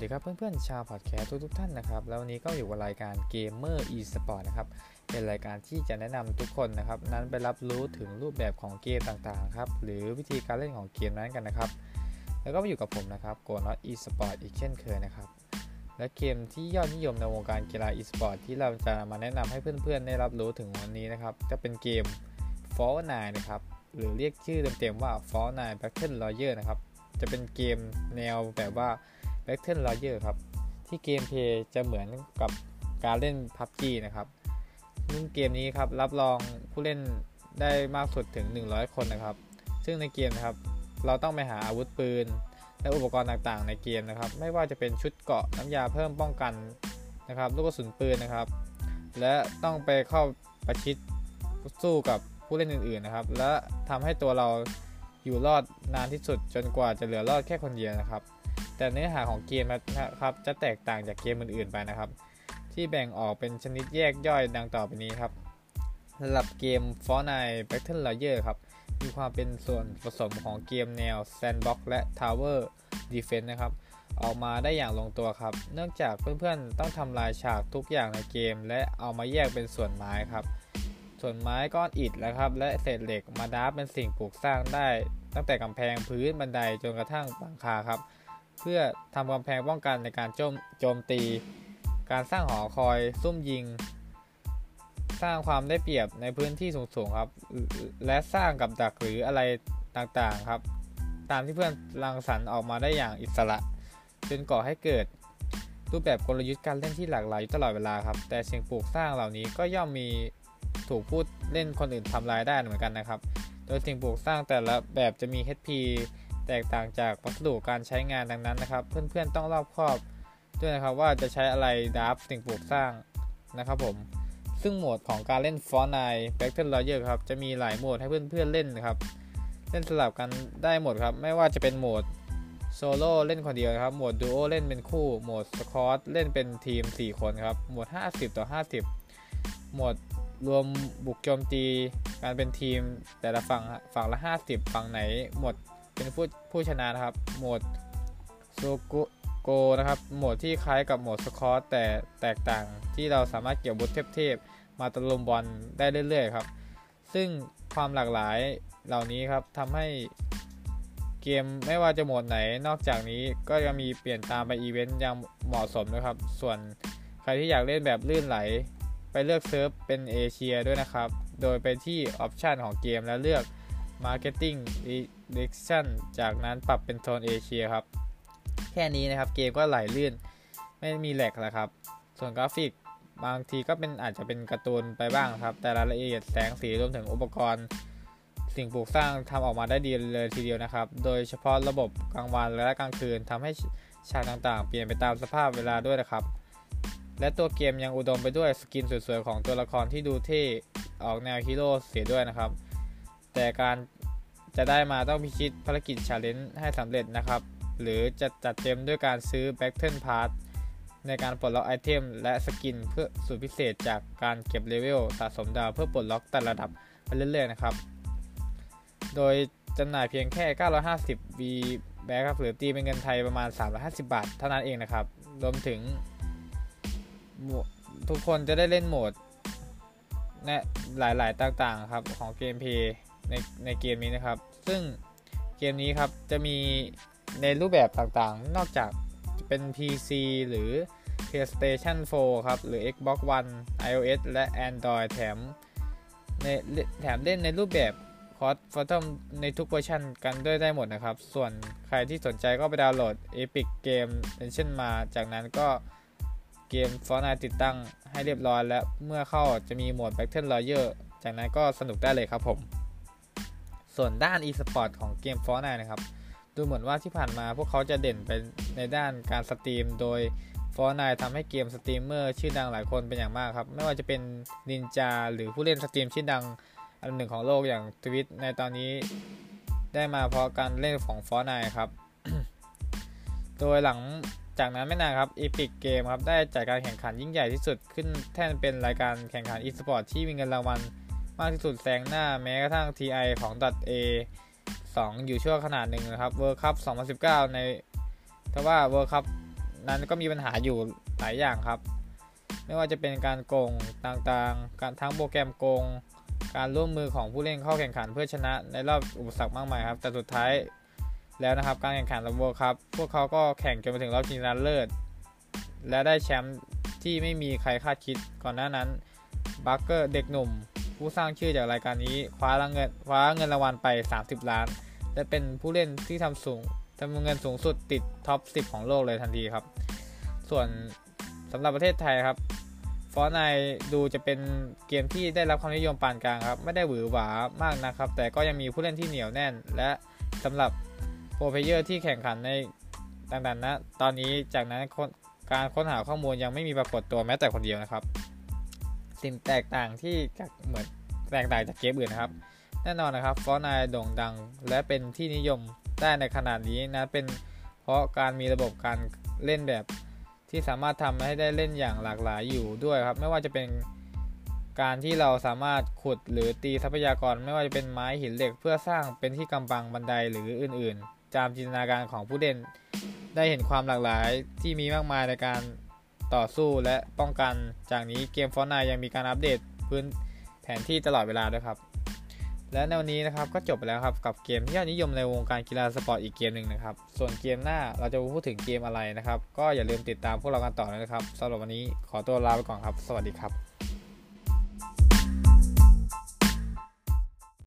วัสดีครับเพื่อนๆชาวพอดแคสต์ทุกๆท่านนะครับ แล้ววันนี้ก็อยู่กับรายการเกมเมอร์อีสปอร์ตนะครับ เป็นรายการที่จะแนะนำทุกคนนะครับ นั้นไปรับรู้ถึงรูปแบบของเกมต่างๆครับ หรือวิธีการเล่นของเกมนั้นกันนะครับ แล้วก็มาอยู่กับผมนะครับโกนอตอีสปอร์ตอีกเช่นเคยนะครับ และเกมที่ยอดนิยมในวงการกีฬาอีสปอร์ตที่เราจะมาแนะนำให้เพื่อนๆ ได้รับรู้ถึงวันนี้นะครับ จะเป็นเกม Fortnite นะครับ หรือเรียกชื่อเต็มๆว่า f a l l 9 Battle Royale นะครับ จะเป็นเกมแนวแบบว่า Battle Royale ครับ ที่เกมเพย์จะเหมือนกับการเล่น PUBG นะครับซึ่งเกมนี้ครับรับรองผู้เล่นได้มากสุดถึง 100 คนนะครับ ซึ่งในเกมนะครับ เราต้องไปหาอาวุธปืน และอุปกรณ์ต่างๆ ในเกมนะครับ ไม่ว่าจะเป็นชุดเกาะน้ำยาเพิ่มป้องกันนะครับลูกกระสุนปืนนะครับ และต้องไปเข้าประชิดสู้กับผู้เล่นอื่นๆนะครับ และทำให้ตัวเราอยู่รอดนานที่สุดจนกว่าจะเหลือรอดแค่คนเดียวนะครับ แต่เนื้อหาของเกมนะครับจะแตกต่างจากเกมอื่นๆไปนะครับ ที่แบ่งออกเป็นชนิดแยกย่อยดังต่อไปนี้ครับสำหรับเกม Fortnite Battle Royale ครับมีความเป็นส่วนผสมของเกมแนว Sandbox และ Tower Defense นะครับออกมาได้อย่างลงตัวครับ เนื่องจากเพื่อนๆ ต้องทำลายฉากทุกอย่างในเกม และเอามาแยกเป็นส่วนไม้ครับ ส่วนไม้ก้อนอิฐนะครับ และเศษเหล็กมาดับเป็นสิ่งปลูกสร้างได้ ตั้งแต่กำแพงพื้นบันไดจนกระทั่งหลังคาครับ เพื่อทำกำแพงป้องกันในการโจมโจมตี การสร้างหอคอยซุ่มยิง สร้างความได้เปรียบในพื้นที่สูงๆครับ และสร้างกับดักหรืออะไรต่างๆครับ ตามที่เพื่อนรังสรรค์ออกมาได้อย่างอิสระ จนก่อให้เกิดรูปแบบกลยุทธ์การเล่นที่หลากหลายอยู่ตลอดเวลาครับ แต่สิ่งปลูกสร้างเหล่านี้ก็ย่อมมีถูกพูดเล่นคนอื่นทำลายได้เหมือนกันนะครับ โดยสิ่งปลูกสร้างแต่ละแบบจะมี HP แตกต่างจากวัสดุการใช้งานดังนั้นนะครับ เพื่อนๆต้องรอบคอบด้วยนะครับว่าจะใช้อะไรดับสิ่งปลูกสร้างนะครับผมซึ่งโหมดของการเล่น Fortnite Battle Royale ครับจะมีหลายโหมดให้เพื่อนๆเล่นนะครับ เล่นสลับกันได้หมดครับ ไม่ว่าจะเป็นโหมดโซโล่เล่นคนเดียวครับ โหมดดูโอเล่นเป็นคู่ โหมดสคอตเล่นเป็นทีม 4 คนครับ โหมด 50 ต่อ 50 โหมดรวมบุกโจมตีการเป็นทีมแต่ละฝั่งฝั่งละ 50 ฝั่งไหนหมด เป็นผู้ผู้ชนะนะครับ โหมดโซโกนะครับ โหมดที่คล้ายกับโหมดสคอตแต่แตกต่างที่เราสามารถเกี่ยวบุตเทพๆมาตะลุมบอลได้เรื่อยๆครับ ซึ่งความหลากหลายเหล่านี้ครับทำให้เกมไม่ว่าจะโหมดไหนนอกจากนี้ก็ยังมีเปลี่ยนตามไปอีเวนต์อย่างเหมาะสมนะครับ ส่วนใครที่อยากเล่นแบบลื่นไหล ไปเลือกเซิร์ฟเป็นเอเชียด้วยนะครับ โดยไปที่ option ของเกมแล้วเลือก Matchmaking Region จากนั้นปรับเป็นโซนเอเชียครับ แค่นี้นะครับเกมก็ไหลลื่น ไม่มี lag แล้วครับ ส่วนกราฟิกบางทีก็เป็นอาจจะเป็นการ์ตูนไปบ้างครับ แต่รายละเอียดแสงสีรวมถึงอุปกรณ์ สิ่งปลูกสร้างทำออกมาได้ดีเลยทีเดียวนะครับ โดยเฉพาะระบบกลางวันและกลางคืนทำให้ฉากต่างๆ เปลี่ยนไปตามสภาพเวลาด้วยนะครับ และตัวเกมยังอุดมไปด้วย skin สวยๆของตัวละครที่ดูเท่ออกแนวฮีโร่เสียด้วยนะครับ แต่การ จะได้มาต้องพิชิตภารกิจ challenge ให้สำเร็จนะครับ หรือจะจัดเต็มด้วยการซื้อ Battle Pass ในการปลดล็อก item และ skin เพื่อสูตรพิเศษจากการเก็บเลเวลสะสมดาวเพื่อปลดล็อกแต่ระดับไปเรื่อยๆนะครับ โดยจำหน่ายเพียงแค่ 950 V แบครับหรือตีเป็นเงินไทยประมาณ 350 บาท เท่านั้นเองนะครับ รวมถึง ทุกคนจะได้เล่นโหมด และหลายๆ ต่างๆ ครับ ของเกมเพย์ ในในเกมนี้นะครับ ซึ่งเกมนี้ครับจะมีในรูปแบบต่างๆ นอกจากเป็น PC หรือ PlayStation 4 ครับ หรือ Xbox One iOS และ Android แถมในแถมเล่นในรูปแบบ cross-platform ในทุกเวอร์ชันกันด้วยได้หมดนะครับ ส่วนใครที่สนใจก็ไปดาวน์โหลด Epic Game Engine มา จากนั้นก็เกม Fortnite ติดตั้งให้เรียบร้อย แล้วเมื่อเข้าจะมีโหมด Battle Royale จากนั้นก็สนุกได้เลยครับผม ส่วนด้าน e-sport ของเกม Fortnite นะครับ ดูเหมือนว่าที่ผ่านมาพวกเขาจะเด่นไปในด้านการ stream โดย Fortnite ทำให้เกมสตรีมเมอร์ชื่อดังหลายคนเป็นอย่างมากครับ ไม่ว่าจะเป็นนินจาหรือผู้เล่น stream ชื่อดังอันหนึ่งของโลกอย่าง Twitch ในตอนนี้ได้มาเพราะการเล่นของ Fortnite ครับ โดยหลังจากนั้นไม่นานครับ Epic Game ครับ ได้จัดการแข่งขันยิ่งใหญ่ที่สุดขึ้นแท่นเป็นรายการแข่งขัน e-sport ที่มีเงินรางวัล มากที่สุดแซงหน้าแม้กระทั่ง TI ของ Dota 2 อยู่ชั่วขณะหนึ่งนะครับ World Cup 2019 ในแต่ว่า World Cup นั้นก็มีปัญหาอยู่หลายอย่างครับ ไม่ว่าจะเป็นการโกงต่างๆ การทั้งโปรแกรมโกง การร่วมมือของผู้เล่นเข้าแข่งขันเพื่อชนะในรอบอุปสรรคมากมายครับ แต่สุดท้ายแล้วนะครับการแข่งขันระบบครับพวกเขาก็แข่งจนมาถึงรอบชิงชนะเลิศและได้แชมป์ที่ไม่มีใครคาดคิดก่อนหน้านั้นบัคเกอร์เด็กหนุ่ม ผู้สร้างชื่อจากรายการนี้คว้าเงินคว้าเงินรางวัลไป 30 ล้าน และเป็นผู้เล่นที่ทำสูงทำเงินสูงสุดติด top 10 ของโลกเลยทันทีครับ ส่วนสำหรับประเทศไทยครับ Fortnite ดูจะเป็นเกมที่ได้รับความนิยมปานกลางครับ ไม่ได้หวือหวามากนะครับ แต่ก็ยังมีผู้เล่นที่เหนียวแน่น และสำหรับ pro player ที่แข่งขันในต่างๆนะ ตอนนี้จากนั้นการค้นหาข้อมูลยังไม่มีปรากฏตัวแม้แต่คนเดียวนะครับ สิ่งแตกต่างที่เหมือนแตกต่างจากเกมอื่นนะครับ แน่นอนนะครับฟอร์ไนโด่งดัง และเป็นที่นิยมได้ในขนาดนี้นะเป็นเพราะการมีระบบการเล่นแบบที่สามารถทำให้ได้เล่นอย่างหลากหลายอยู่ด้วยครับ ไม่ว่าจะเป็นการที่เราสามารถขุดหรือตีทรัพยากร ไม่ว่าจะเป็นไม้หินเหล็ก เพื่อสร้างเป็นที่กำบังบันไดหรืออื่นๆจามจินตนาการของผู้เล่น ได้เห็นความหลากหลายที่มีมากมายในการ ต่อสู้และป้องกันจากนี้เกม Fortnite ยังมีการอัปเดตพื้นแผนที่ตลอดเวลาด้วยครับ และในวันนี้นะครับก็จบไปแล้วครับกับเกมที่ยอดนิยมในวงการกีฬาสปอร์ตอีกเกมหนึ่งนะครับ ส่วนเกมหน้าเราจะพูดถึงเกมอะไรนะครับ ก็อย่าลืมติดตามพวกเรากันต่อนะครับสำหรับวันนี้ขอตัวลาไปก่อนครับ สวัสดีครับ